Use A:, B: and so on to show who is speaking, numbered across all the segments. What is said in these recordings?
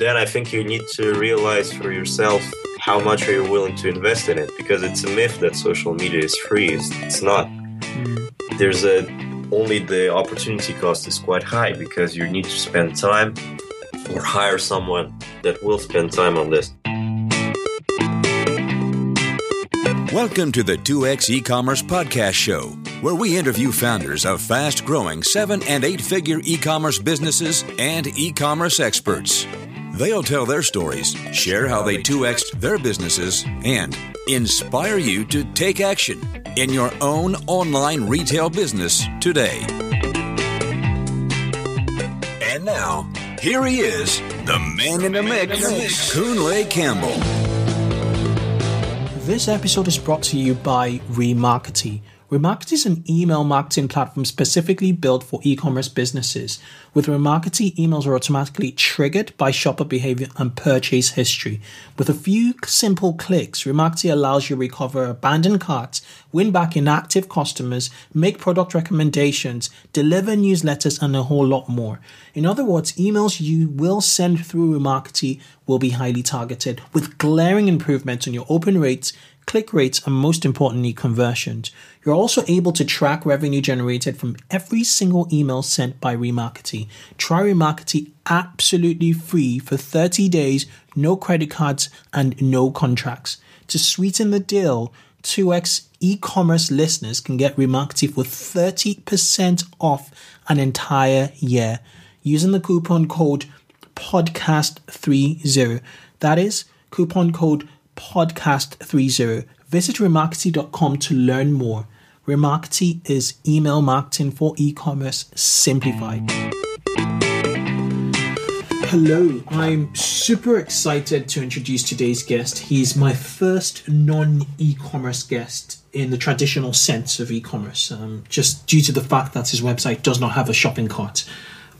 A: then I think you need to realize for yourself how much are you willing to invest in it because it's a myth that social media is free. It's, it's not. Mm. There's a only the opportunity cost is quite high because you need to spend time or hire someone that will spend time on this.
B: Welcome to the 2X e-commerce podcast show, where we interview founders of fast-growing 7 and 8-figure e-commerce businesses and e-commerce experts. They'll tell their stories, share how they 2X'd their businesses, and inspire you to take action in your own online retail business today. And now, here he is, the man in the mix, Kunle Campbell.
C: This episode is brought to you by Remarkety. Remarkety is an email marketing platform specifically built for e-commerce businesses. With Remarkety, emails are automatically triggered by shopper behavior and purchase history. With a few simple clicks, Remarkety allows you to recover abandoned carts, win back inactive customers, make product recommendations, deliver newsletters, and a whole lot more. In other words, emails you will send through Remarkety will be highly targeted with glaring improvements on your open rates, click rates, and most importantly, conversions. You're also able to track revenue generated from every single email sent by Remarkety. Try Remarkety absolutely free for 30 days, no credit cards, and no contracts. To sweeten the deal, 2x e-commerce listeners can get Remarkety for 30% off an entire year using the coupon code podcast30. That is coupon code podcast30. Visit remarkety.com to learn more. Remarkety is email marketing for e-commerce simplified. Hello, I'm super excited to introduce today's guest. He's my first non e commerce guest in the traditional sense of e commerce, um, just due to the fact that his website does not have a shopping cart.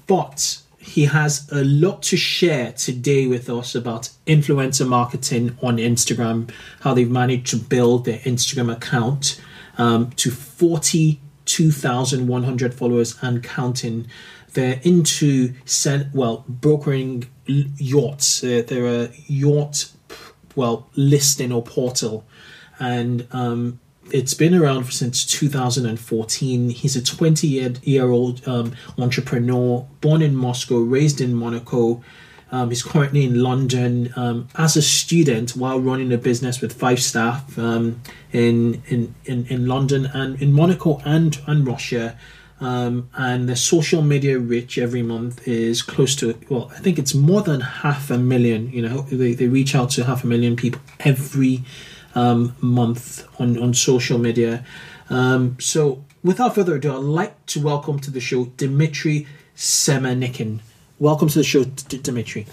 C: But he has a lot to share today with us about influencer marketing on Instagram, how they've managed to build their Instagram account um, to 42,100 followers and counting. They're into sell, well brokering yachts. Uh, they're a yacht well listing or portal, and um, it's been around since 2014. He's a 20 year, old um, entrepreneur, born in Moscow, raised in Monaco. Um, he's currently in London um, as a student while running a business with five staff um, in, in, in, in London and in Monaco and, and Russia. Um, and the social media reach every month is close to well i think it's more than half a million you know they, they reach out to half a million people every um, month on, on social media um, so without further ado i'd like to welcome to the show dimitri Semenikhin welcome to the show D- dimitri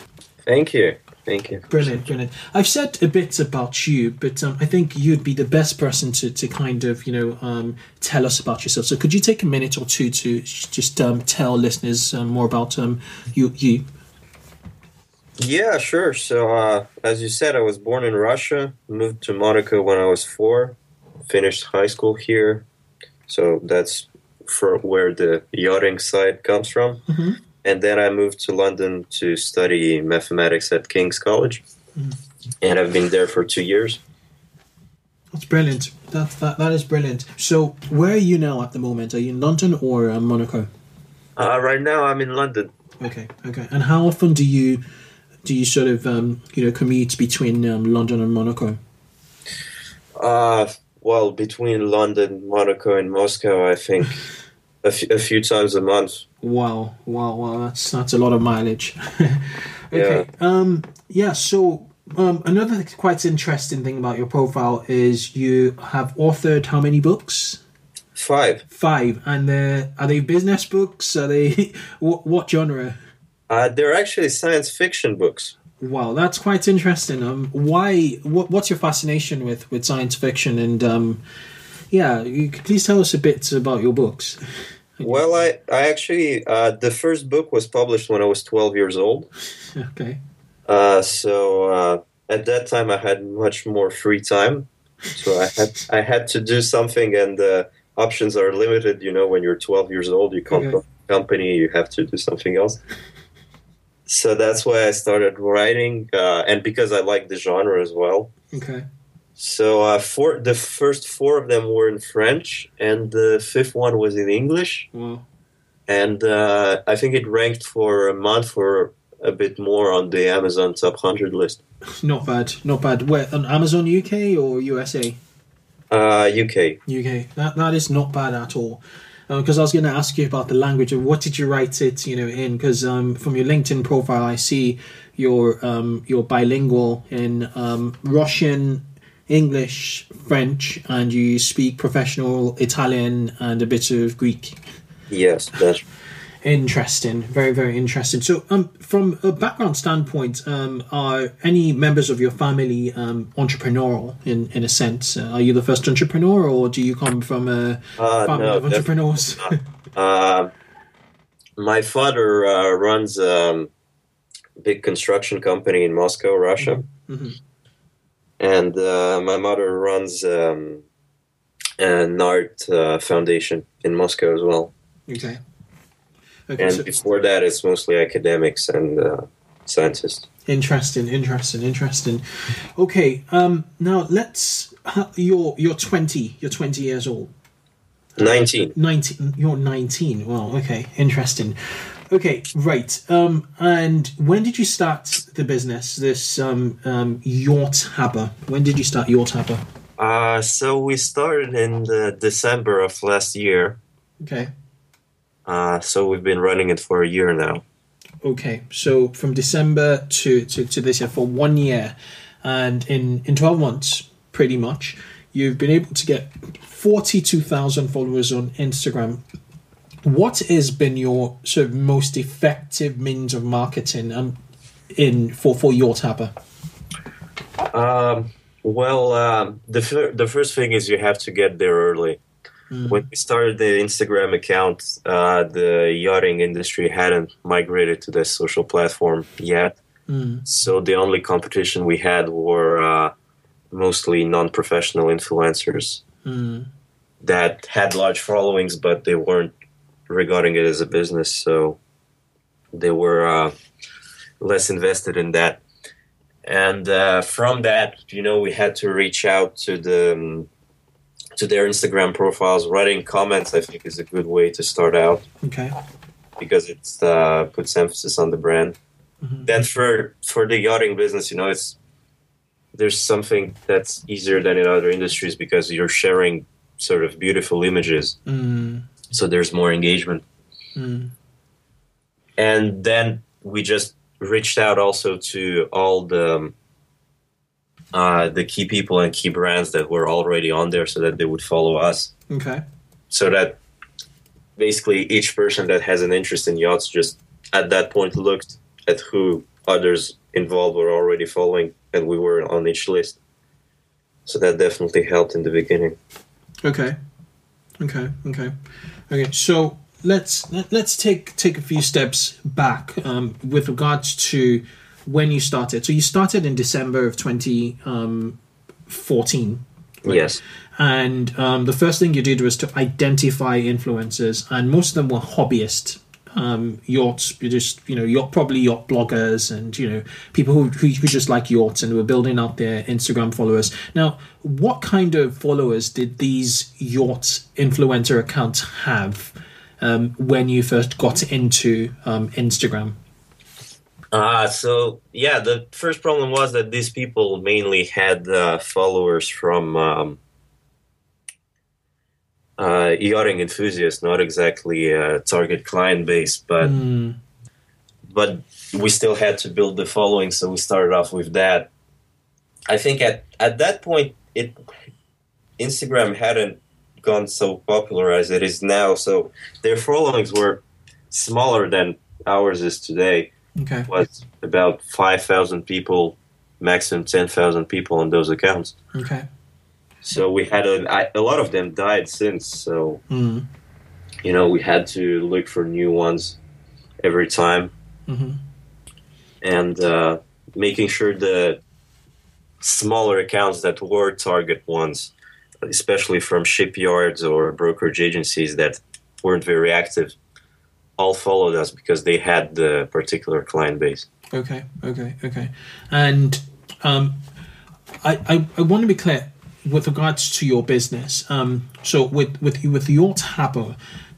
A: Thank you. Thank you.
C: Brilliant, brilliant. I've said a bit about you, but um, I think you'd be the best person to, to kind of, you know, um, tell us about yourself. So could you take a minute or two to just um, tell listeners um, more about um, you, you?
A: Yeah, sure. So, uh, as you said, I was born in Russia, moved to Monaco when I was four, finished high school here. So that's for where the yachting side comes from.
C: Mm-hmm.
A: And then I moved to London to study mathematics at King's College. And I've been there for two years.
C: That's brilliant. That, that, that is brilliant. So where are you now at the moment? Are you in London or uh, Monaco?
A: Uh, right now, I'm in London.
C: Okay, okay. And how often do you do you sort of um, you know commute between um, London and Monaco?
A: Uh, well, between London, Monaco, and Moscow, I think a, f- a few times a month.
C: Wow, wow, wow! That's that's a lot of mileage. okay, um, yeah. So um, another quite interesting thing about your profile is you have authored how many books?
A: Five.
C: Five, and uh, are they business books? Are they what, what genre?
A: Uh, they're actually science fiction books.
C: Wow, that's quite interesting. Um, why? What, what's your fascination with with science fiction? And um, yeah, you could please tell us a bit about your books.
A: Well, I, I actually, uh, the first book was published when I was 12 years old.
C: Okay.
A: Uh, so uh, at that time, I had much more free time. So I had, I had to do something, and the options are limited. You know, when you're 12 years old, you come
C: Okay.
A: company, you have to do something else. So that's why I started writing, uh, and because I like the genre as well.
C: Okay.
A: So uh, four, the first four of them were in French, and the fifth one was in English.
C: Wow.
A: And uh, I think it ranked for a month or a bit more on the Amazon top hundred list.
C: Not bad. Not bad. Where on Amazon UK or USA?
A: Uh, UK.
C: UK. That that is not bad at all. Because I was going to ask you about the language and what did you write it, you know, in? Because um, from your LinkedIn profile, I see you're um, you're bilingual in um, Russian, English, French, and you speak professional Italian and a bit of Greek.
A: Yes, that's
C: Interesting, very very interesting. So, um, from a background standpoint, um, are any members of your family um, entrepreneurial in in a sense? Uh, are you the first entrepreneur, or do you come from a
A: Uh,
C: family
A: no,
C: of entrepreneurs?
A: Uh, my father uh, runs a big construction company in Moscow, Russia,
C: Mhm.
A: and uh, my mother runs um, an art uh, foundation in Moscow as well.
C: okay. Okay.
A: And
C: so-
A: before that, it's mostly academics and uh, scientists.
C: Interesting, interesting, interesting. Okay, um, now let's. Uh, you're you're twenty. You're twenty years old.
A: 19.
C: Nineteen. You're nineteen. Well, okay, interesting. Okay, right. Um, and when did you start the business? This um, um, Yacht Harbour. When did you start Yacht Harbour?
A: Uh, so we started in the December of last year.
C: Okay.
A: Uh, so we've been running it for a year now.
C: Okay, so from December to, to, to this year for one year, and in, in 12 months, pretty much, you've been able to get 42,000 followers on Instagram. What has been your sort of most effective means of marketing um, in for, for Yacht Harbour?
A: Um, well, um, the fir- the first thing is you have to get there early. When we started the Instagram account, uh, the yachting industry hadn't migrated to this social platform yet. So the only competition we had were uh, mostly non-professional influencers that had large followings, but they weren't regarding it as a business. So they were uh, less invested in that and uh, from that you know we had to reach out to the um, to their instagram profiles writing comments i think is a good way to start out.
C: Okay.
A: because it uh, puts emphasis on the brand. Then for for the yachting business you know it's there's something that's easier than in other industries because you're sharing sort of beautiful images.
C: Mm,
A: so there's more engagement.
C: Mm,
A: and then we just reached out also to all the um, uh, the key people and key brands that were already on there so that they would follow us
C: okay.
A: so that basically each person that has an interest in yachts just at that point looked at who others involved were already following and we were on each list so that definitely helped in the beginning
C: Okay. Okay. Okay. Okay. So let's let, let's take take a few steps back um, with regards to when you started. So you started in December of twenty um, fourteen.
A: yes
C: And um, the first thing you did was to identify influencers, and most of them were hobbyist um, yachts. You just you know yacht probably yacht bloggers and you know people who, who who just like yachts and were building out their Instagram followers. Now, what kind of followers did these yacht influencer accounts have um, when you first got into um, Instagram?
A: Uh, so yeah, the first problem was that these people mainly had uh, followers from um, uh, yachting enthusiasts, not exactly a target client base, but
C: Mm,
A: but we still had to build the following, so we started off with that. I think at at that point, it Instagram hadn't gone so popular as it is now, so their followings were smaller than ours is today
C: okay.
A: was about 5,000 people, maximum 10,000 people on those accounts.
C: Okay.
A: So we had a, a lot of them died since. So,
C: Mm,
A: you know, we had to look for new ones every time
C: hmm
A: and uh, making sure the smaller accounts that were target ones, especially from shipyards or brokerage agencies that weren't very active, all followed us because they had the particular client base.
C: Okay, okay, okay. And um, I, I, I want to be clear with regards to your business. Um, so with with with Yacht Harbour,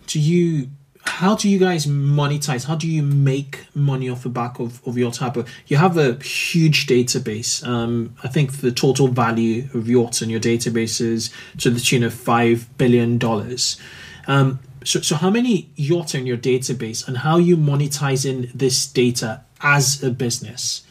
C: do you how do you guys monetize? How do you make money off the back of, of Yacht Harbour? You have a huge database. Um, I think the total value of yachts and your database is to the tune of five billion dollars. Um, so, so how many yachts in your database, and how are you monetizing this data as a business?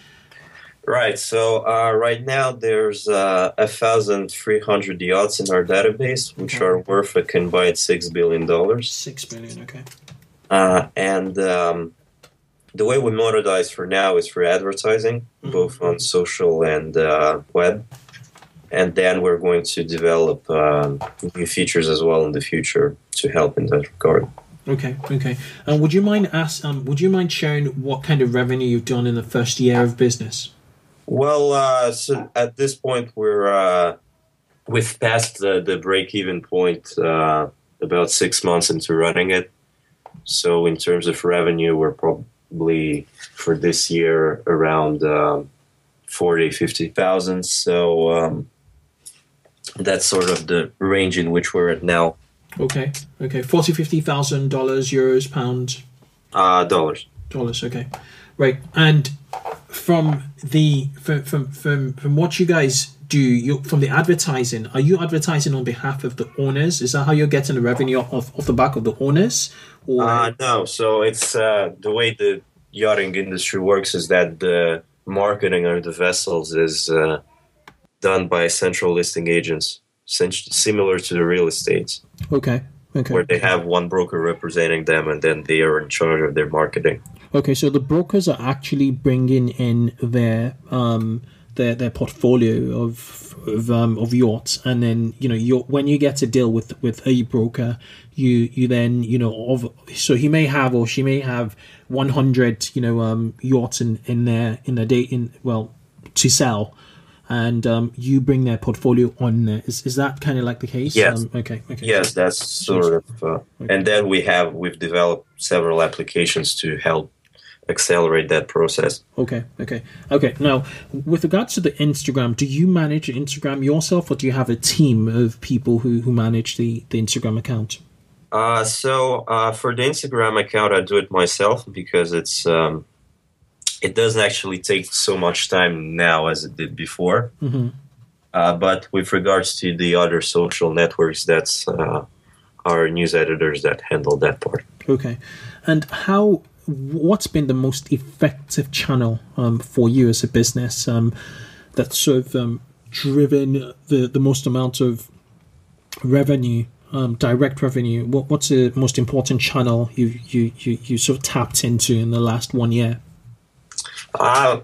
A: Right. So uh, right now there's uh, a thousand three hundred yachts in our database, which okay. are worth a combined six billion dollars.
C: Six billion. Okay.
A: Uh, and um, the way we monetize for now is for advertising, mm-hmm. both on social and uh, web. And then we're going to develop um, new features as well in the future to help in that regard.
C: Okay, okay. And uh, would you mind ask? Um, would you mind sharing what kind of revenue you've done in the first year of business?
A: Well, uh, so at this point, we're uh, we've passed the, the break even point uh, about six months into running it. So in terms of revenue, we're probably for this year around um, 40, 50,000. So um, that's sort of the range in which we're at now.
C: Okay, okay. 40, 50,000 dollars, euros, pounds?
A: Uh, dollars.
C: Dollars, okay. Right. And from the from from from, from what you guys do you from the advertising are you advertising on behalf of the owners is that how you're getting the revenue off, off the back of the owners
A: or? Uh, no so it's uh, the way the yachting industry works is that the marketing of the vessels is uh, done by central listing agents similar to the real estate.
C: okay okay
A: where they have one broker representing them and then they are in charge of their marketing
C: Okay, so the brokers are actually bringing in their um, their their portfolio of of, um, of yachts, and then you know you when you get a deal with with a broker, you you then you know of so he may have or she may have one hundred you know um, yachts in in their in their date in well to sell. And um, you bring their portfolio on there. Is, is that kind of like the case?
A: Yes.
C: Um, okay. Okay.
A: Yes, that's sort of. Uh, okay. And then we have we've developed several applications to help accelerate that process.
C: Okay, okay, okay. Now, with regards to the Instagram, do you manage Instagram yourself, or do you have a team of people who who manage the the Instagram account?
A: Uh, so uh, for the Instagram account, I do it myself because it's um, it doesn't actually take so much time now as it did before. Mm-hmm. Uh, but with regards to the other social networks, that's uh, our news editors that handle that part.
C: Okay, and how what's been the most effective channel um, for you as a business um, that's sort of um, driven the, the most amount of revenue, um, direct revenue? What, what's the most important channel you, you, you, you sort of tapped into in the last one year?
A: Uh,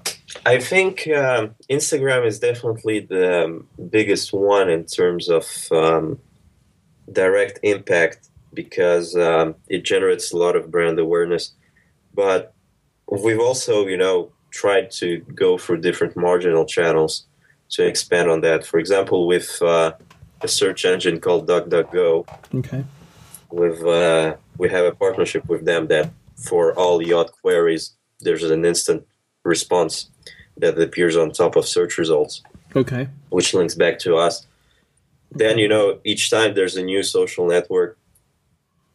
A: I think uh, Instagram is definitely the um, biggest one in terms of um, direct impact because it generates a lot of brand awareness but we've also, you know, tried to go for different marginal channels to expand on that. For example, with uh, a search engine called DuckDuckGo.
C: Okay.
A: With uh, we have a partnership with them that for all yacht queries, there's an instant response that appears on top of search results.
C: Okay.
A: Which links back to us. Then you know each time there's a new social network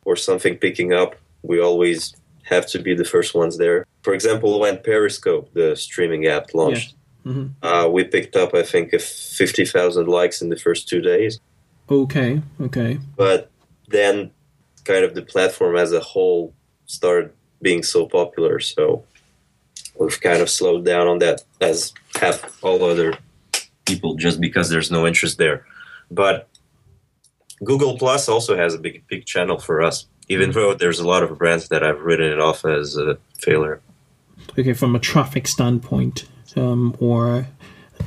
A: or something picking up, we always have to be the first ones there. For example, when Periscope, the streaming app, launched, yeah. mm-hmm. uh, we picked up, I think, 50,000 likes in the first two days.
C: Okay, okay.
A: But then, kind of, the platform as a whole started being so popular, so we've kind of slowed down on that, as have all other people, just because there's no interest there. But Google Plus also has a big, big channel for us even though there's a lot of brands that I've written it off as a failure.
C: Okay, from a traffic standpoint, um, or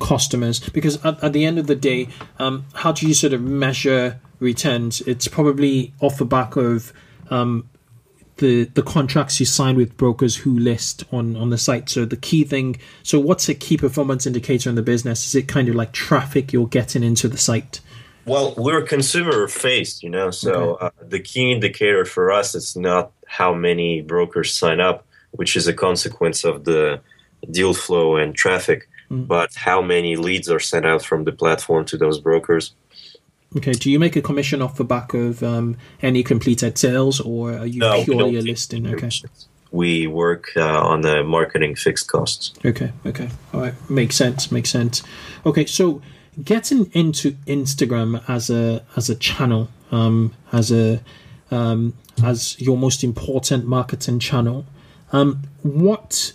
C: customers, because at, at, the end of the day, um, how do you sort of measure returns? It's probably off the back of um, the the contracts you sign with brokers who list on on the site. So the key thing. So what's a key performance indicator in the business? Is it kind of like traffic you're getting into the site?
A: Well, we're consumer faced, you know, so okay. uh, the key indicator for us is not how many brokers sign up, which is a consequence of the deal flow and traffic, mm. but how many leads are sent out from the platform to those brokers.
C: Okay. Do you make a commission off the back of um, any completed sales, or are you no, purely a listing? Okay.
A: We work uh, on the marketing fixed costs.
C: Okay. Okay. All right. Makes sense. Makes sense. Okay. So getting into Instagram as a as a channel, um, as a um, as your most important marketing channel, um, what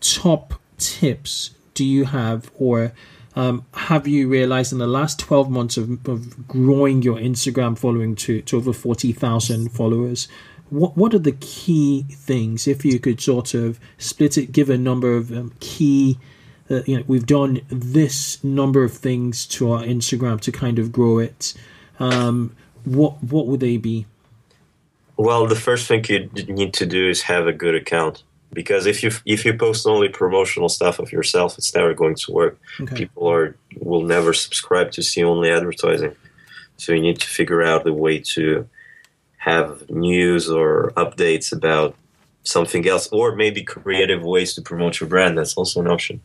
C: top tips do you have, or um, have you realized in the last 12 months of, of growing your Instagram following to, to over 40,000 followers? What, what are the key things, if you could sort of split it, give a number of um, key uh, you know we've done this number of things to our Instagram to kind of grow it. Um, what what would they be?
A: Well, the first thing you need to do is have a good account because if you if you post only promotional stuff of yourself, it's never going to work. Okay. People are will never subscribe to see only advertising. So you need to figure out a way to have news or updates about something else, or maybe creative ways to promote your brand. That's also an option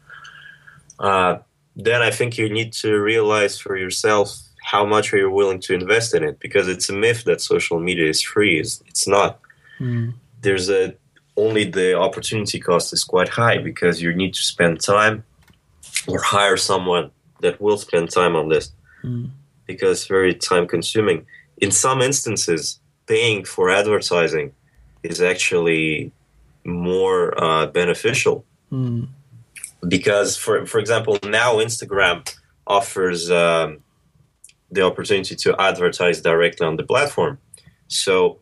A: uh, then I think you need to realize for yourself how much are you willing to invest in it because it's a myth that social media is free. It's, it's not. Mm. There's a only the opportunity cost is quite high because you need to spend time or hire someone that will spend time on this mm. because it's very time consuming. In some instances, paying for advertising is actually more uh, beneficial. Mm because for for example now Instagram offers um, the opportunity to advertise directly on the platform. So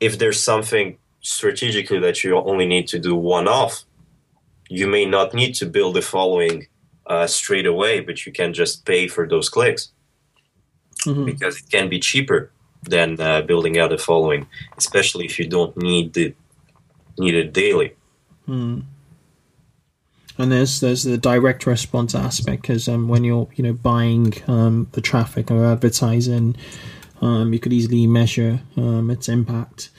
A: if there's something strategically that you only need to do one off, you may not need to build a following uh, straight away, but you can just pay for those clicks mm-hmm. because it can be cheaper than uh, building out a following, especially if you don't need the need it daily. Mm
C: and there's there's the direct response aspect because um, when you're you know buying um, the traffic or advertising, um, you could easily measure um, its impact.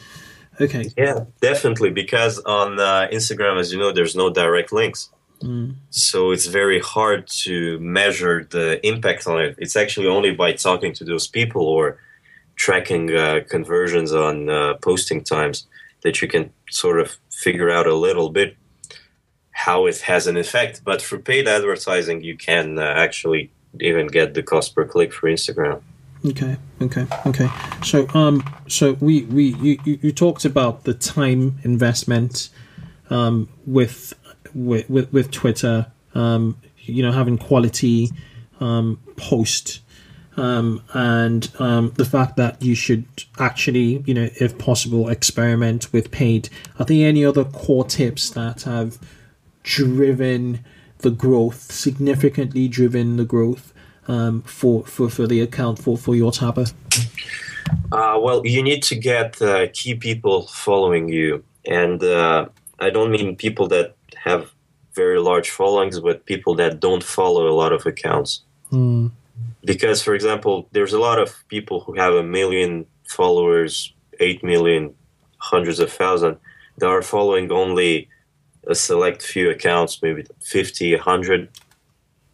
C: Okay.
A: Yeah, definitely. Because on uh, Instagram, as you know, there's no direct links. Mm. So it's very hard to measure the impact on it. It's actually only by talking to those people or tracking uh, conversions on uh, posting times that you can sort of figure out a little bit how it has an effect. But for paid advertising, you can uh, actually even get the cost per click for Instagram.
C: Okay, okay, okay. So, um, so we we you, you talked about the time investment, um, with with with, with Twitter, um, you know, having quality, um, post, um, and um, the fact that you should actually, you know, if possible, experiment with paid. Are there any other core tips that have driven the growth, significantly driven the growth um, for, for, for the account for, for Yacht Harbour?
A: Uh, well, you need to get uh, key people following you. And uh, I don't mean people that have very large followings, but people that don't follow a lot of accounts. Mm. Because, for example, there's a lot of people who have a million followers, 8 million, hundreds of thousands, that are following only a select few accounts, maybe 50, 100.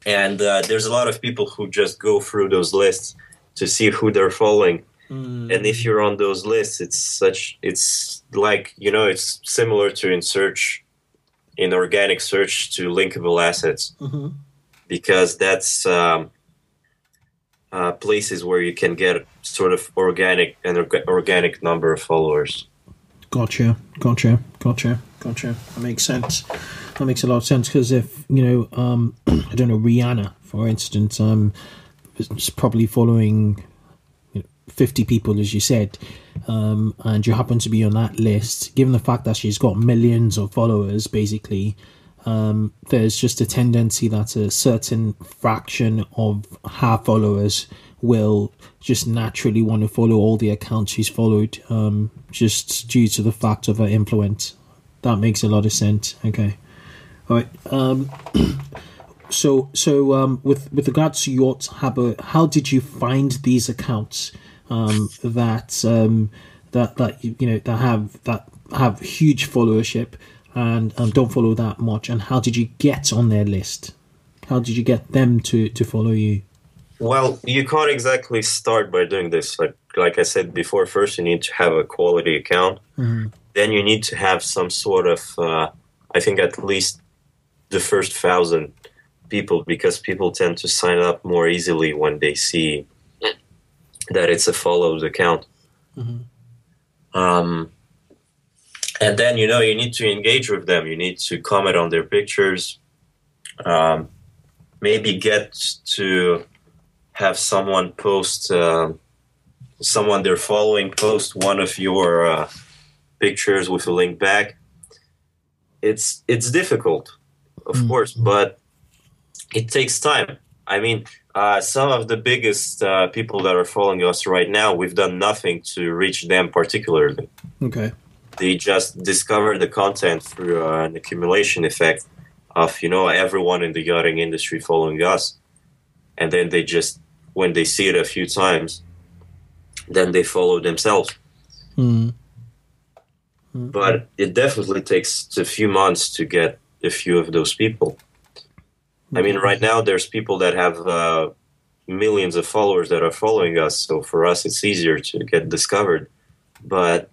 A: And uh, there's a lot of people who just go through those lists to see who they're following. Mm. And if you're on those lists, it's such, it's like, you know, it's similar to in search, in organic search to linkable assets. Mm-hmm. Because that's um, uh, places where you can get sort of organic and organic number of followers.
C: Gotcha, gotcha, gotcha. Gotcha. That makes sense. That makes a lot of sense because if you know, um, I don't know, Rihanna, for instance, um, is probably following you know, fifty people, as you said, um, and you happen to be on that list. Given the fact that she's got millions of followers, basically, um, there's just a tendency that a certain fraction of her followers will just naturally want to follow all the accounts she's followed, um, just due to the fact of her influence that makes a lot of sense. Okay, all right. Um, so so um, with with regards to Yacht Harbour, how did you find these accounts um, that um, that that you know that have that have huge followership and um, don't follow that much, and how did you get on their list? How did you get them to to follow you?
A: Well, you can't exactly start by doing this. Like like I said before, first you need to have a quality account.
C: Mm-hmm.
A: Then you need to have some sort of, uh, I think, at least the first thousand people, because people tend to sign up more easily when they see that it's a followed account.
C: Mm-hmm.
A: Um, and then you know you need to engage with them. You need to comment on their pictures. Um, maybe get to have someone post uh, someone they're following post one of your uh, pictures with a link back. It's it's difficult, of
C: Mm.
A: course, but it takes time. I mean, uh, some of the biggest uh, people that are following us right now, we've done nothing to reach them particularly.
C: Okay.
A: They just discover the content through uh, an accumulation effect of you know everyone in the yachting industry following us, and then they just when they see it a few times, then they follow themselves.
C: Mm.
A: But it definitely takes a few months to get a few of those people. I mean, right now there's people that have uh, millions of followers that are following us, so for us it's easier to get discovered. But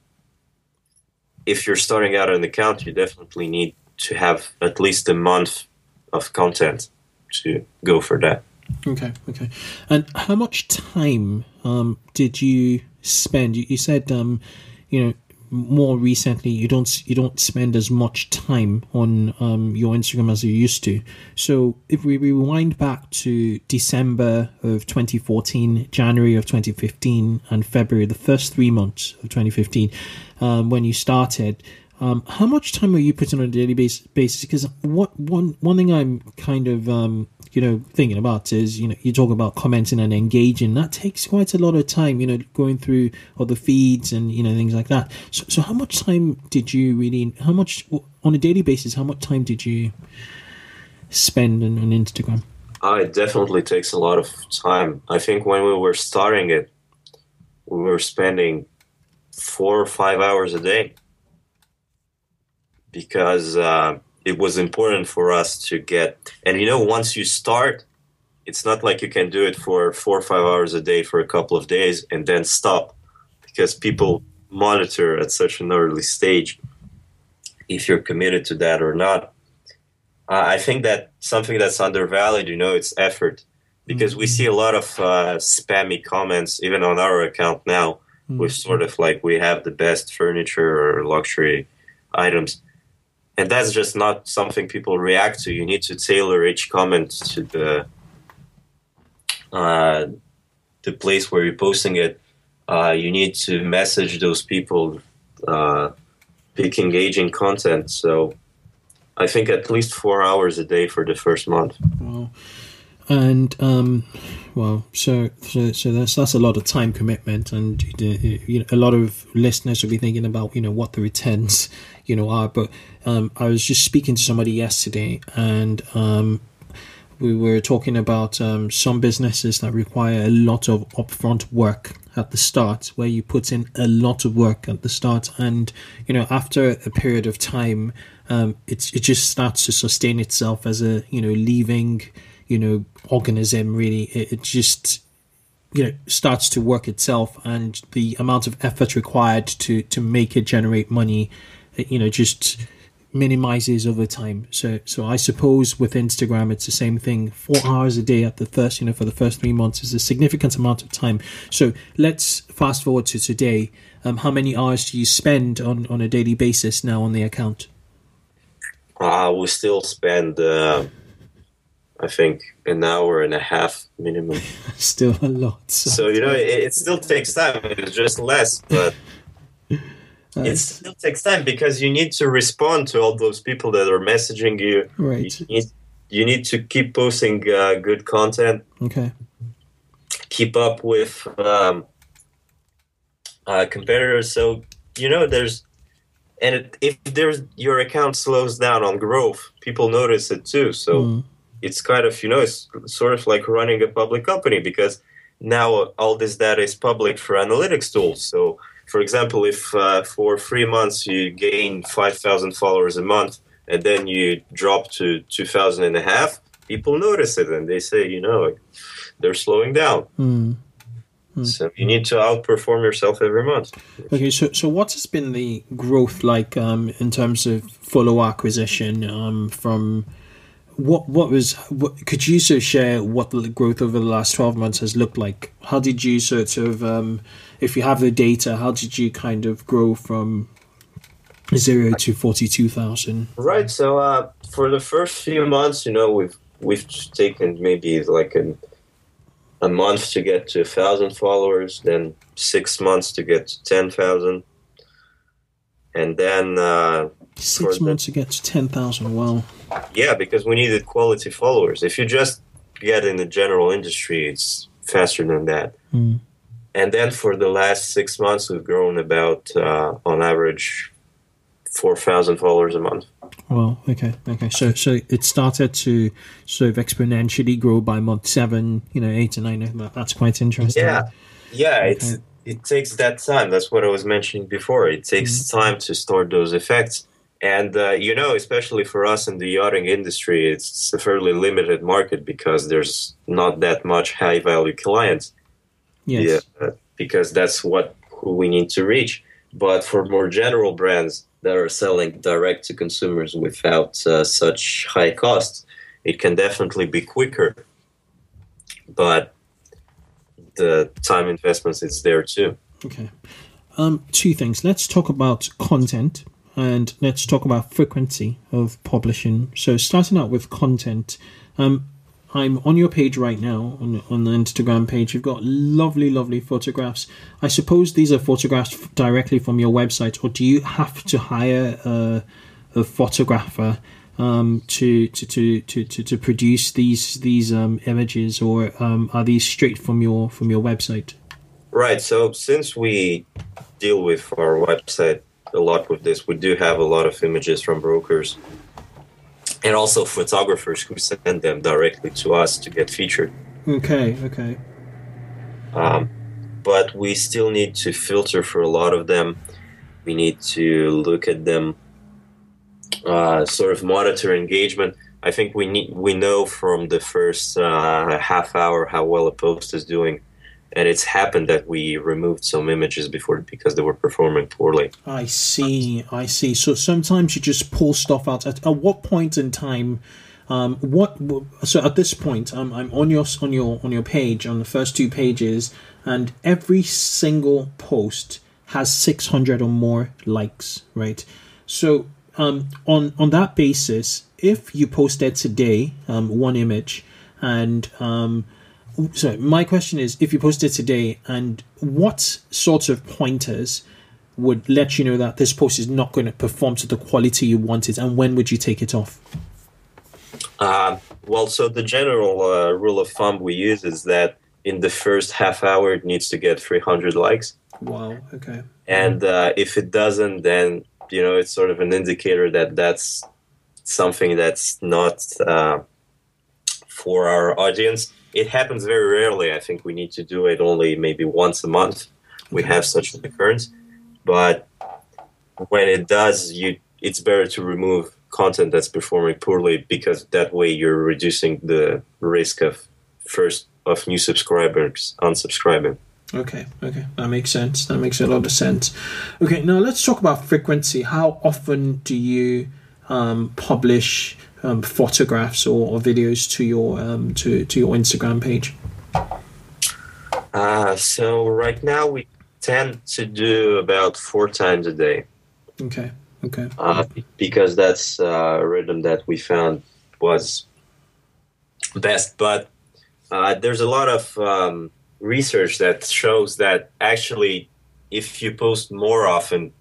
A: if you're starting out an account, you definitely need to have at least a month of content to go for that.
C: Okay, okay. And how much time um, did you spend? You, you said, um, you know, more recently you don't you don't spend as much time on um, your Instagram as you used to. So if we rewind back to December of 2014, January of 2015, and February, the first three months of 2015, um, when you started. Um, how much time are you putting on a daily base, basis? Because what one one thing I'm kind of um, you know thinking about is you know you talk about commenting and engaging that takes quite a lot of time you know going through all the feeds and you know things like that. So, so how much time did you really? How much on a daily basis? How much time did you spend on, on Instagram?
A: Uh, it definitely takes a lot of time. I think when we were starting it, we were spending four or five hours a day because uh, it was important for us to get. And you know, once you start, it's not like you can do it for four or five hours a day for a couple of days and then stop because people monitor at such an early stage if you're committed to that or not. Uh, I think that something that's undervalued, you know, it's effort because we see a lot of uh, spammy comments even on our account now with sort of like we have the best furniture or luxury items and that's just not something people react to. You need to tailor each comment to the uh, the place where you're posting it. Uh, you need to message those people uh, pick engaging content. So i think at least four hours a day for the first month.
C: Wow. And um, well, so so so that's that's a lot of time commitment, and you know, a lot of listeners will be thinking about you know what the returns you know are. But um, I was just speaking to somebody yesterday, and um, we were talking about um, some businesses that require a lot of upfront work at the start, where you put in a lot of work at the start, and you know after a period of time, um, it's it just starts to sustain itself as a you know leaving you know organism. Really, it, it just you know starts to work itself, and the amount of effort required to to make it generate money, you know, just minimizes over time. So so I suppose with Instagram it's the same thing. Four hours a day at the first, you know, for the first three months is a significant amount of time. So let's fast forward to today. Um, how many hours do you spend on, on a daily basis now on the account?
A: uh, we still spend uh, i think an hour and a half minimum
C: Still a lot. So,
A: so you know it, it still takes time it's just less but it still takes time because you need to respond to all those people that are messaging you
C: right.
A: you need, you need to keep posting uh, good content
C: Okay.
A: keep up with um, uh, competitors so you know there's and it, if there's your account slows down on growth people notice it too so
C: Mm.
A: It's kind of you know it's sort of like running a public company because now all this data is public for analytics tools so for example, if uh, for three months you gain 5,000 followers a month and then you drop to 2,000 and a half, people notice it and they say, you know, they're slowing down.
C: Mm.
A: So you need to outperform yourself every month.
C: Okay, so so what has been the growth like um, in terms of follower acquisition um, from what what was what, could you sort of share what the growth over the last 12 months has looked like? How did you sort of um, if you have the data how did you kind of grow from zero to 42,000
A: right so uh, for the first few months you know we've we've taken maybe like a, a month to get to a thousand followers then six months to get to 10,000 and then uh,
C: six months the, to get to 10,000 wow
A: yeah, because we needed quality followers. If you just get in the general industry, it's faster than that.
C: Mm.
A: And then for the last six months, we've grown about, uh, on average, 4,000 followers a month.
C: Well, okay, okay. So, so it started to sort of exponentially grow by month seven, you know, eight and nine. That's quite interesting.
A: Yeah, yeah. Okay. It's it takes that time. That's what I was mentioning before. It takes mm time to store those effects. And uh, you know, especially for us in the yachting industry, it's a fairly limited market because there's not that much high value clients.
C: Yes.
A: Yeah, because that's what who we need to reach. But for more general brands that are selling direct to consumers without uh, such high costs, it can definitely be quicker. But the time investments is there too.
C: Okay. Um, two things. Let's talk about content and let's talk about frequency of publishing. So, starting out with content, um, I'm on your page right now on, on the Instagram page. You've got lovely, lovely photographs. I suppose these are photographs directly from your website, or do you have to hire a, a photographer um, to, to, to, to, to, produce these these um, images, or um, are these straight from your from your website?
A: Right. So, since we deal with our website a lot with this. We do have a lot of images from brokers and also photographers who send them directly to us to get featured.
C: Okay, okay.
A: Um, but we still need to filter for a lot of them. We need to look at them, uh, sort of monitor engagement. I think we need we know from the first uh, half hour how well a post is doing and it's happened that we removed some images before because they were performing poorly.
C: I see, I see. So sometimes you just pull stuff out. At, at what point in time? Um, what? So at this point, I'm, I'm on your on your on your page on the first two pages, and every single post has 600 or more likes, right? So um, on on that basis, if you posted today um, one image and um, so my question is if you posted today and what sorts of pointers would let you know that this post is not going to perform to the quality you wanted and when would you take it off?
A: Uh, well so the general uh, rule of thumb we use is that in the first half hour it needs to get 300 likes.
C: Wow okay.
A: And uh, if it doesn't then you know it's sort of an indicator that that's something that's not uh, for our audience it happens very rarely. I think we need to do it only maybe once a month. We have such an occurrence, but when it does, you it's better to remove content that's performing poorly because that way you're reducing the risk of first of new subscribers unsubscribing.
C: Okay, okay, that makes sense. That makes a lot of sense. Okay, now let's talk about frequency. How often do you um, publish um, photographs or, or, videos to your um, to to your Instagram page?
A: Uh, so right now we tend to do about four times a day.
C: Okay. Okay.
A: Uh, because that's uh, a rhythm that we found was best, but uh, there's a lot of um, research that shows that actually, if you post more often,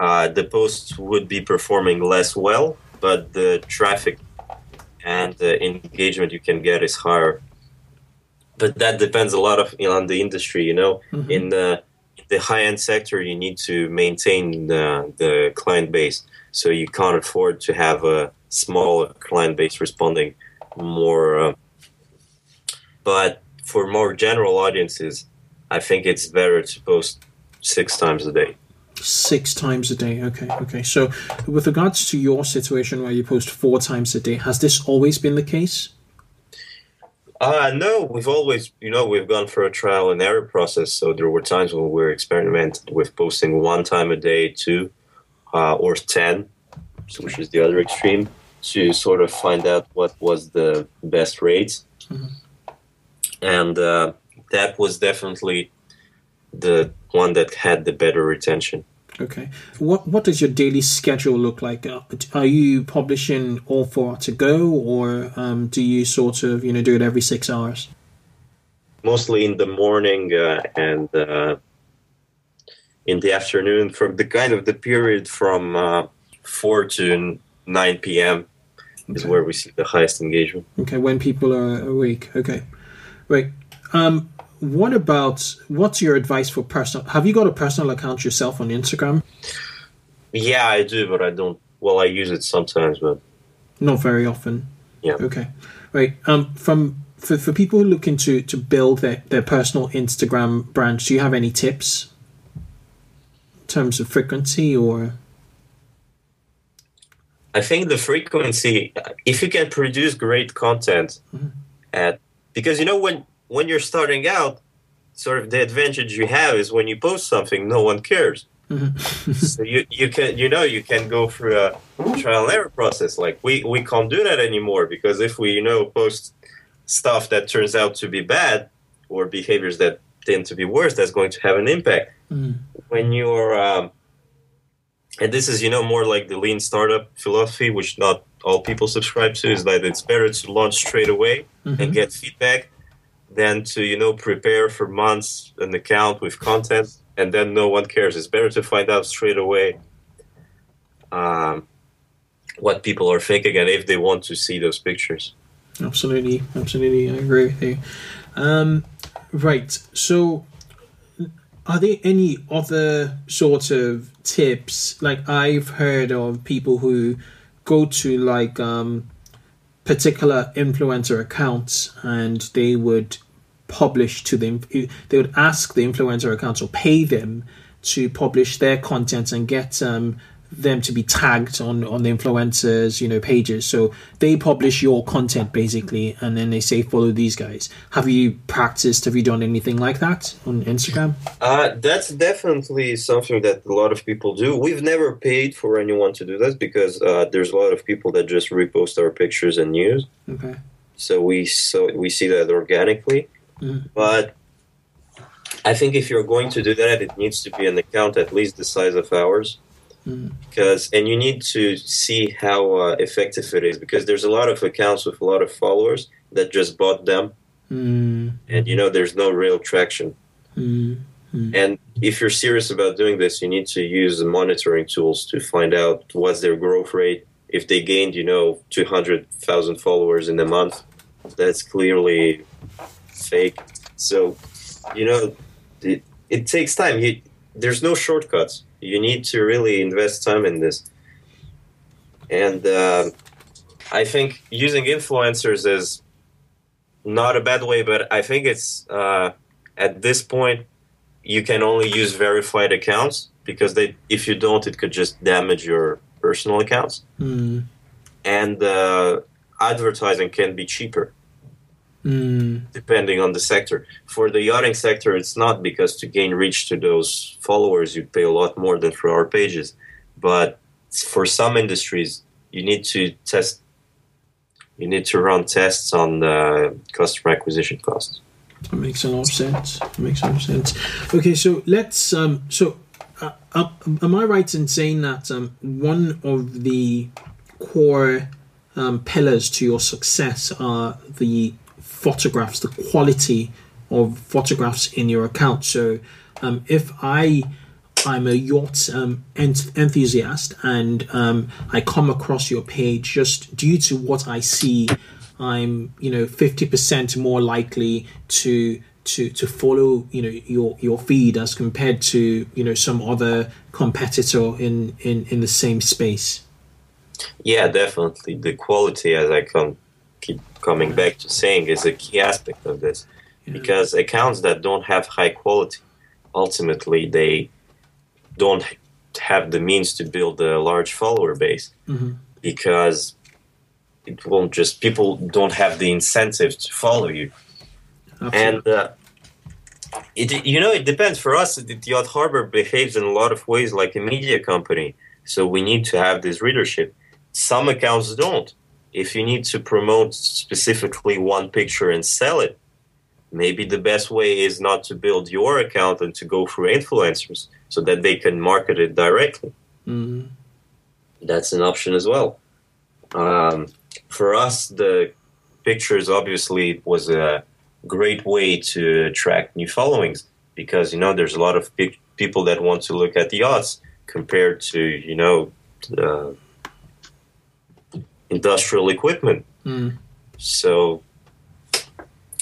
A: uh, the posts would be performing less well but the traffic and the engagement you can get is higher. But that depends a lot of you know, on the industry. You know, mm-hmm. in the the high end sector, you need to maintain the, the client base, so you can't afford to have a small client base responding more. Uh, but for more general audiences, I think it's better to post six times a day.
C: Six times a day. Okay, okay. So, with regards to your situation where you post four times a day, has this always been the case?
A: Uh, no, we've always, you know, we've gone for a trial and error process. So there were times when we were experimenting with posting one time a day, two, uh, or ten, which is the other extreme, to sort of find out what was the best rate. Mm-hmm. And uh, that was definitely the one that had the better retention.
C: Okay. What what does your daily schedule look like? Uh, are you publishing all four to go, or um, do you sort of you know do it every six hours?
A: Mostly in the morning uh, and uh, in the afternoon. From the kind of the period from uh, four to nine p.m. Okay. is where we see the highest engagement.
C: Okay, when people are awake. Okay, right. Um, what about what's your advice for personal? Have you got a personal account yourself on Instagram?
A: Yeah, I do, but I don't. Well, I use it sometimes, but
C: not very often.
A: Yeah.
C: Okay. Right. Um. From for, for people looking to to build their their personal Instagram brand, do you have any tips in terms of frequency or?
A: I think the frequency, if you can produce great content, mm-hmm. at because you know when when you're starting out, sort of the advantage you have is when you post something, no one cares. Mm-hmm. so you, you can you know you can go through a trial and error process. Like we, we can't do that anymore because if we you know post stuff that turns out to be bad or behaviors that tend to be worse, that's going to have an impact. Mm. When you're um, and this is you know more like the lean startup philosophy, which not all people subscribe to, is that it's better to launch straight away mm-hmm. and get feedback than to you know prepare for months an account with content and then no one cares. It's better to find out straight away um, what people are thinking and if they want to see those pictures.
C: Absolutely, absolutely, I agree with you. Um, right, so are there any other sort of tips? Like I've heard of people who go to like um, particular influencer accounts and they would publish to them they would ask the influencer accounts or pay them to publish their content and get um, them to be tagged on on the influencers you know pages. So they publish your content basically and then they say follow these guys. Have you practiced? Have you done anything like that on instagram?
A: Uh, that's definitely something that a lot of people do. We've never paid for anyone to do that because uh, there's a lot of people that just repost our pictures and news.
C: Okay.
A: So we so we see that organically. Mm. but I think if you're going to do that, it needs to be an account at least the size of ours because mm. and you need to see how uh, effective it is because there's a lot of accounts with a lot of followers that just bought them
C: mm.
A: and you know there's no real traction
C: mm.
A: and if you're serious about doing this you need to use the monitoring tools to find out what's their growth rate if they gained you know 200000 followers in a month that's clearly fake so you know it, it takes time you, there's no shortcuts you need to really invest time in this. And uh, I think using influencers is not a bad way, but I think it's uh, at this point you can only use verified accounts because they, if you don't, it could just damage your personal accounts.
C: Mm.
A: And uh, advertising can be cheaper.
C: Mm.
A: depending on the sector. For the yachting sector, it's not because to gain reach to those followers, you pay a lot more than for our pages. But for some industries, you need to test. You need to run tests on the customer acquisition costs.
C: That makes a lot of sense. That makes a lot of sense. Okay, so let's. Um, so, uh, uh, am I right in saying that um, one of the core um, pillars to your success are the photographs, the quality of photographs in your account. So um, if I I'm a yacht um, ent- enthusiast and um, I come across your page just due to what I see, I'm you know fifty percent more likely to to to follow you know your your feed as compared to you know some other competitor in in in the same space.
A: Yeah, definitely the quality as I come coming back to saying is a key aspect of this. Yeah. because accounts that don't have high quality ultimately they don't have the means to build a large follower base.
C: Mhm.
A: because it won't just people don't have the incentive to follow you.
C: Absolutely.
A: and uh, it you know it depends. For us the Yacht Harbour behaves in a lot of ways like a media company. So we need to have this readership. Some accounts don't if you need to promote specifically one picture and sell it maybe the best way is not to build your account and to go through influencers so that they can market it directly
C: Mhm.
A: that's an option as well. Um, for us, the pictures obviously was a great way to attract new followings because you know there's a lot of pe- people that want to look at the yachts compared to you know uh, industrial equipment.
C: Mm.
A: So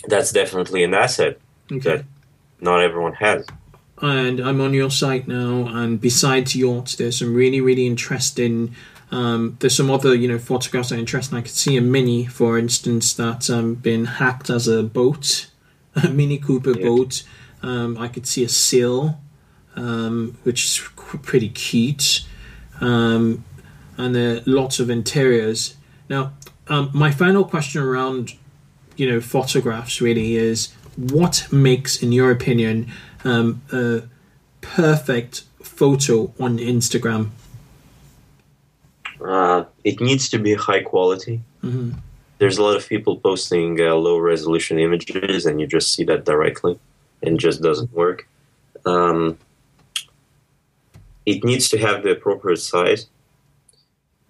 A: that's definitely an asset
C: Okay.
A: that not everyone has.
C: and I'm on your site now. And besides yachts, there's some really, really interesting. Um, there's some other, you know, photographs that are interesting. I could see a Mini, for instance, that's um, been hacked as a boat, a Mini Cooper
A: Yeah.
C: boat. Um, I could see a sail, um, which is pretty cute, um, and there are lots of interiors. Now, um, my final question around, you know, photographs really is what makes, in your opinion, um, a perfect photo on Instagram?
A: Uh, it needs to be high quality.
C: Mhm.
A: There's a lot of people posting uh, low resolution images, and you just see that directly, and just doesn't work. Um, it needs to have the appropriate size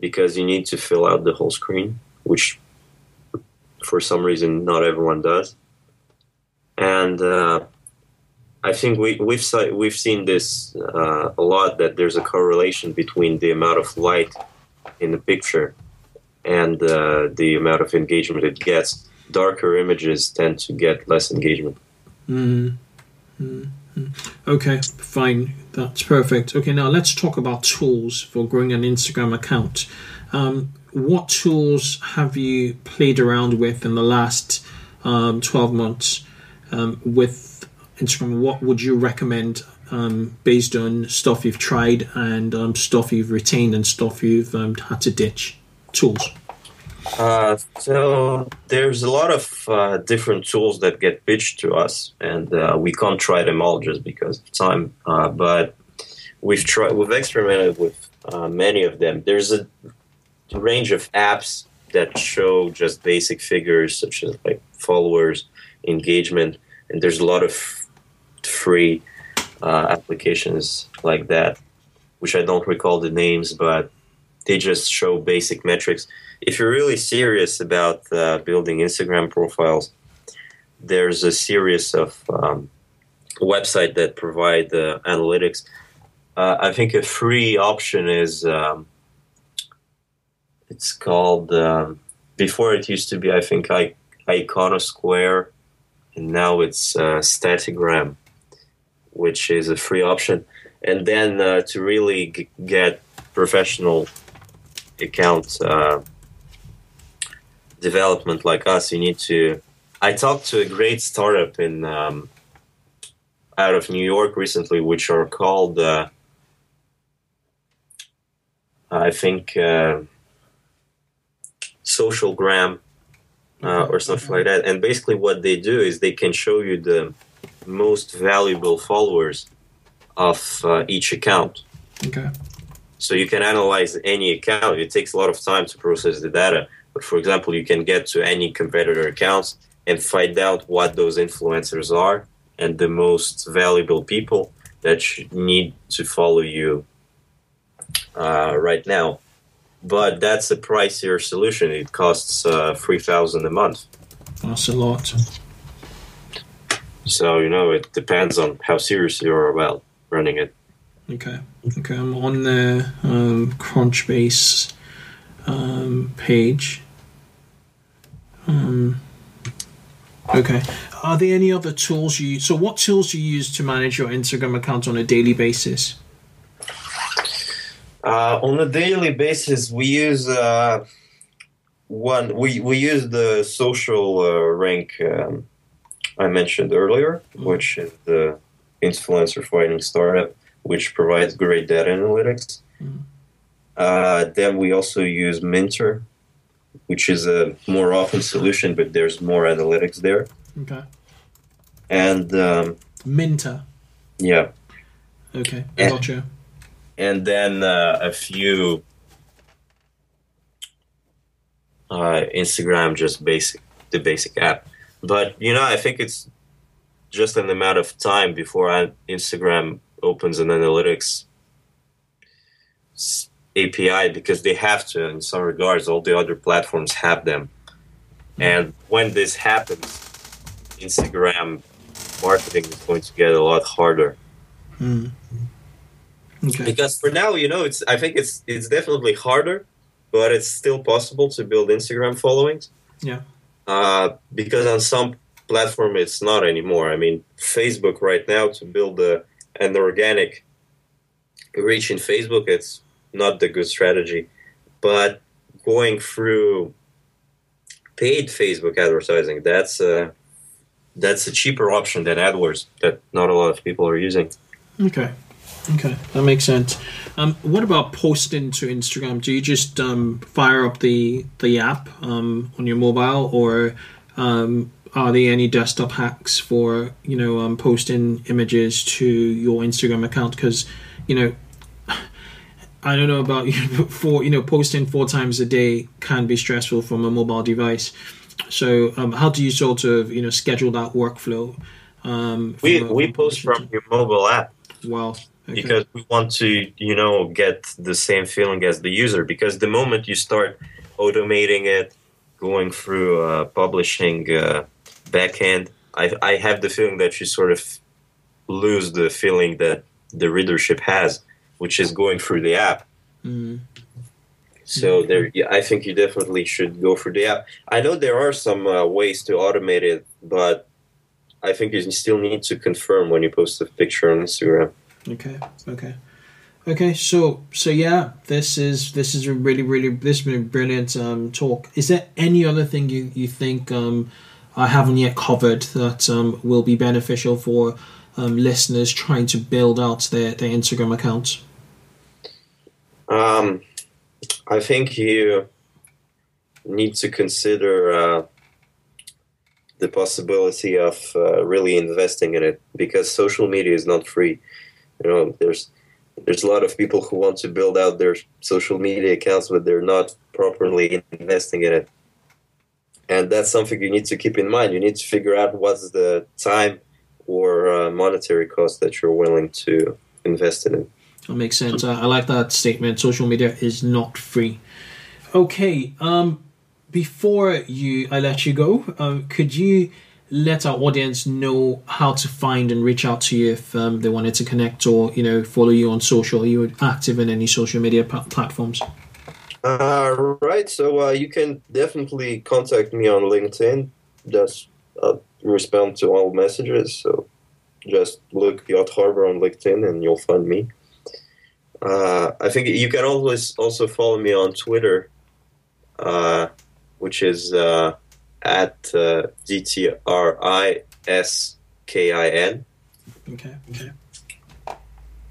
A: because you need to fill out the whole screen, which for some reason not everyone does. And uh, I think we, we've we've seen this uh, a lot that there's a correlation between the amount of light in the picture and uh, the amount of engagement it gets. Darker images tend to get less engagement.
C: Mm. Mm. Mm. Okay, fine. That's perfect. Okay, now let's talk about tools for growing an Instagram account. Um, what tools have you played around with in the last um, 12 months um, with Instagram? What would you recommend um, based on stuff you've tried and um, stuff you've retained and stuff you've um, had to ditch? Tools.
A: Uh, so there's a lot of uh, different tools that get pitched to us, and uh, we can't try them all just because of time. Uh, but we've tried, we've experimented with uh, many of them. There's a range of apps that show just basic figures such as like followers, engagement, and there's a lot of free uh, applications like that, which I don't recall the names, but they just show basic metrics if you're really serious about uh, building Instagram profiles, there's a series of um, website that provide uh, analytics. Uh, I think a free option is um, it's called um, before it used to be I think I, Iconosquare, and now it's uh, Statigram, which is a free option. And then uh, to really g- get professional account uh, development like us, you need to. I talked to a great startup in um, out of New York recently, which are called, uh, I think, uh, SocialRank uh, or something like that. And basically, what they do is they can show you the most valuable followers of uh, each account.
C: Okay.
A: So you can analyze any account. It takes a lot of time to process the data. But for example, you can get to any competitor accounts and find out what those influencers are and the most valuable people that need to follow you uh, right now. But that's a pricier solution. It costs uh, three thousand a month.
C: That's a lot.
A: So you know it depends on how serious you are about running it.
C: Okay. Okay, I'm on the um, Crunchbase um, page. Um, okay. Are there any other tools you? So, what tools do you use to manage your Instagram account on a daily basis?
A: Uh, on a daily basis, we use uh, one. We we use the social uh, rank um, I mentioned earlier, which is the influencer fighting startup, which provides great data analytics. Mm. Uh, then we also use Minter, which is a more often solution, but there's more analytics there.
C: Okay.
A: And um,
C: Minter.
A: Yeah.
C: Okay, and, gotcha.
A: And then uh, a few uh, Instagram, just basic, the basic app. But you know, I think it's just an amount of time before Instagram opens an analytics API because they have to in some regards. All the other platforms have them, and when this happens, Instagram marketing is going to get a lot harder.
C: Mm.
A: Okay. Because for now, you know, it's I think it's it's definitely harder, but it's still possible to build Instagram followings.
C: Yeah.
A: Uh, because on some platform it's not anymore. I mean, Facebook right now to build a, an organic reach in Facebook, it's not the good strategy. But going through paid Facebook advertising, that's a, that's a cheaper option than AdWords that not a lot of people are using.
C: Okay. Okay, that makes sense. Um, what about posting to Instagram? Do you just um, fire up the the app um, on your mobile, or um, are there any desktop hacks for you know um, posting images to your Instagram account? Because you know, I don't know about you, but for you know, posting four times a day can be stressful from a mobile device. So, um, how do you sort of you know schedule that workflow?
A: we we post from your mobile app.
C: Well,
A: okay. because we want to you know get the same feeling as the user because the moment you start automating it going through uh, publishing uh, backend I, I have the feeling that you sort of lose the feeling that the readership has which is going through the app
C: mm.
A: so there i think you definitely should go for the app i know there are some uh, ways to automate it but i think you still need to confirm when you post a picture on instagram
C: Okay. Okay. Okay. So so yeah, this is this is a really really this has been a brilliant um, talk. Is there any other thing you you think um, I haven't yet covered that um, will be beneficial for um, listeners trying to build out their their Instagram accounts?
A: Um, I think you need to consider uh, the possibility of uh, really investing in it because social media is not free. You know, there's there's a lot of people who want to build out their social media accounts, but they're not properly investing in it. And that's something you need to keep in mind. You need to figure out what's the time or uh, monetary cost that you're willing to invest in it.
C: That makes sense. I, I like that statement. Social media is not free. Okay. Um, before you, I let you go. Um, could you let our audience know how to find and reach out to you if um, they wanted to connect or you know follow you on social. Are you active in any social media platforms?
A: Uh, right. So uh, you can definitely contact me on LinkedIn. Just uh, respond to all messages. So just look Yacht Harbour on LinkedIn and you'll find me. Uh, I think you can always also follow me on Twitter, uh, which is uh, at uh, DTRISKIN.
C: Okay, okay.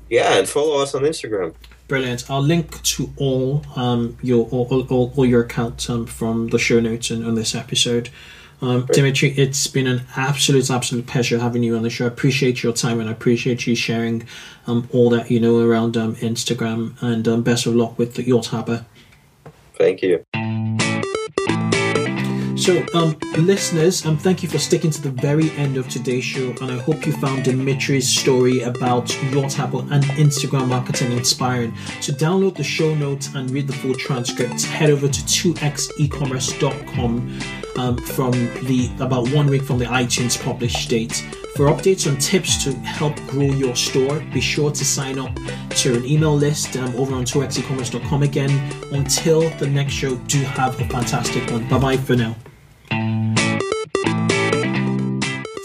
A: Yeah, and follow us on Instagram.
C: Brilliant. I'll link to all um, your all, all, all your accounts um, from the show notes and on this episode. Um, Dimitri, it's been an absolute, absolute pleasure having you on the show. I appreciate your time and I appreciate you sharing um, all that you know around um, Instagram. And um, best of luck with the, Yacht.
A: Thank you.
C: So, um, listeners, um, thank you for sticking to the very end of today's show, and I hope you found Dimitri's story about Yacht Harbour and Instagram marketing inspiring. To download the show notes and read the full transcript, head over to 2xecommerce.com um, from the about one week from the iTunes published date. For updates on tips to help grow your store, be sure to sign up to an email list um, over on 2xecommerce.com again. Until the next show, do have a fantastic one. Bye bye for now.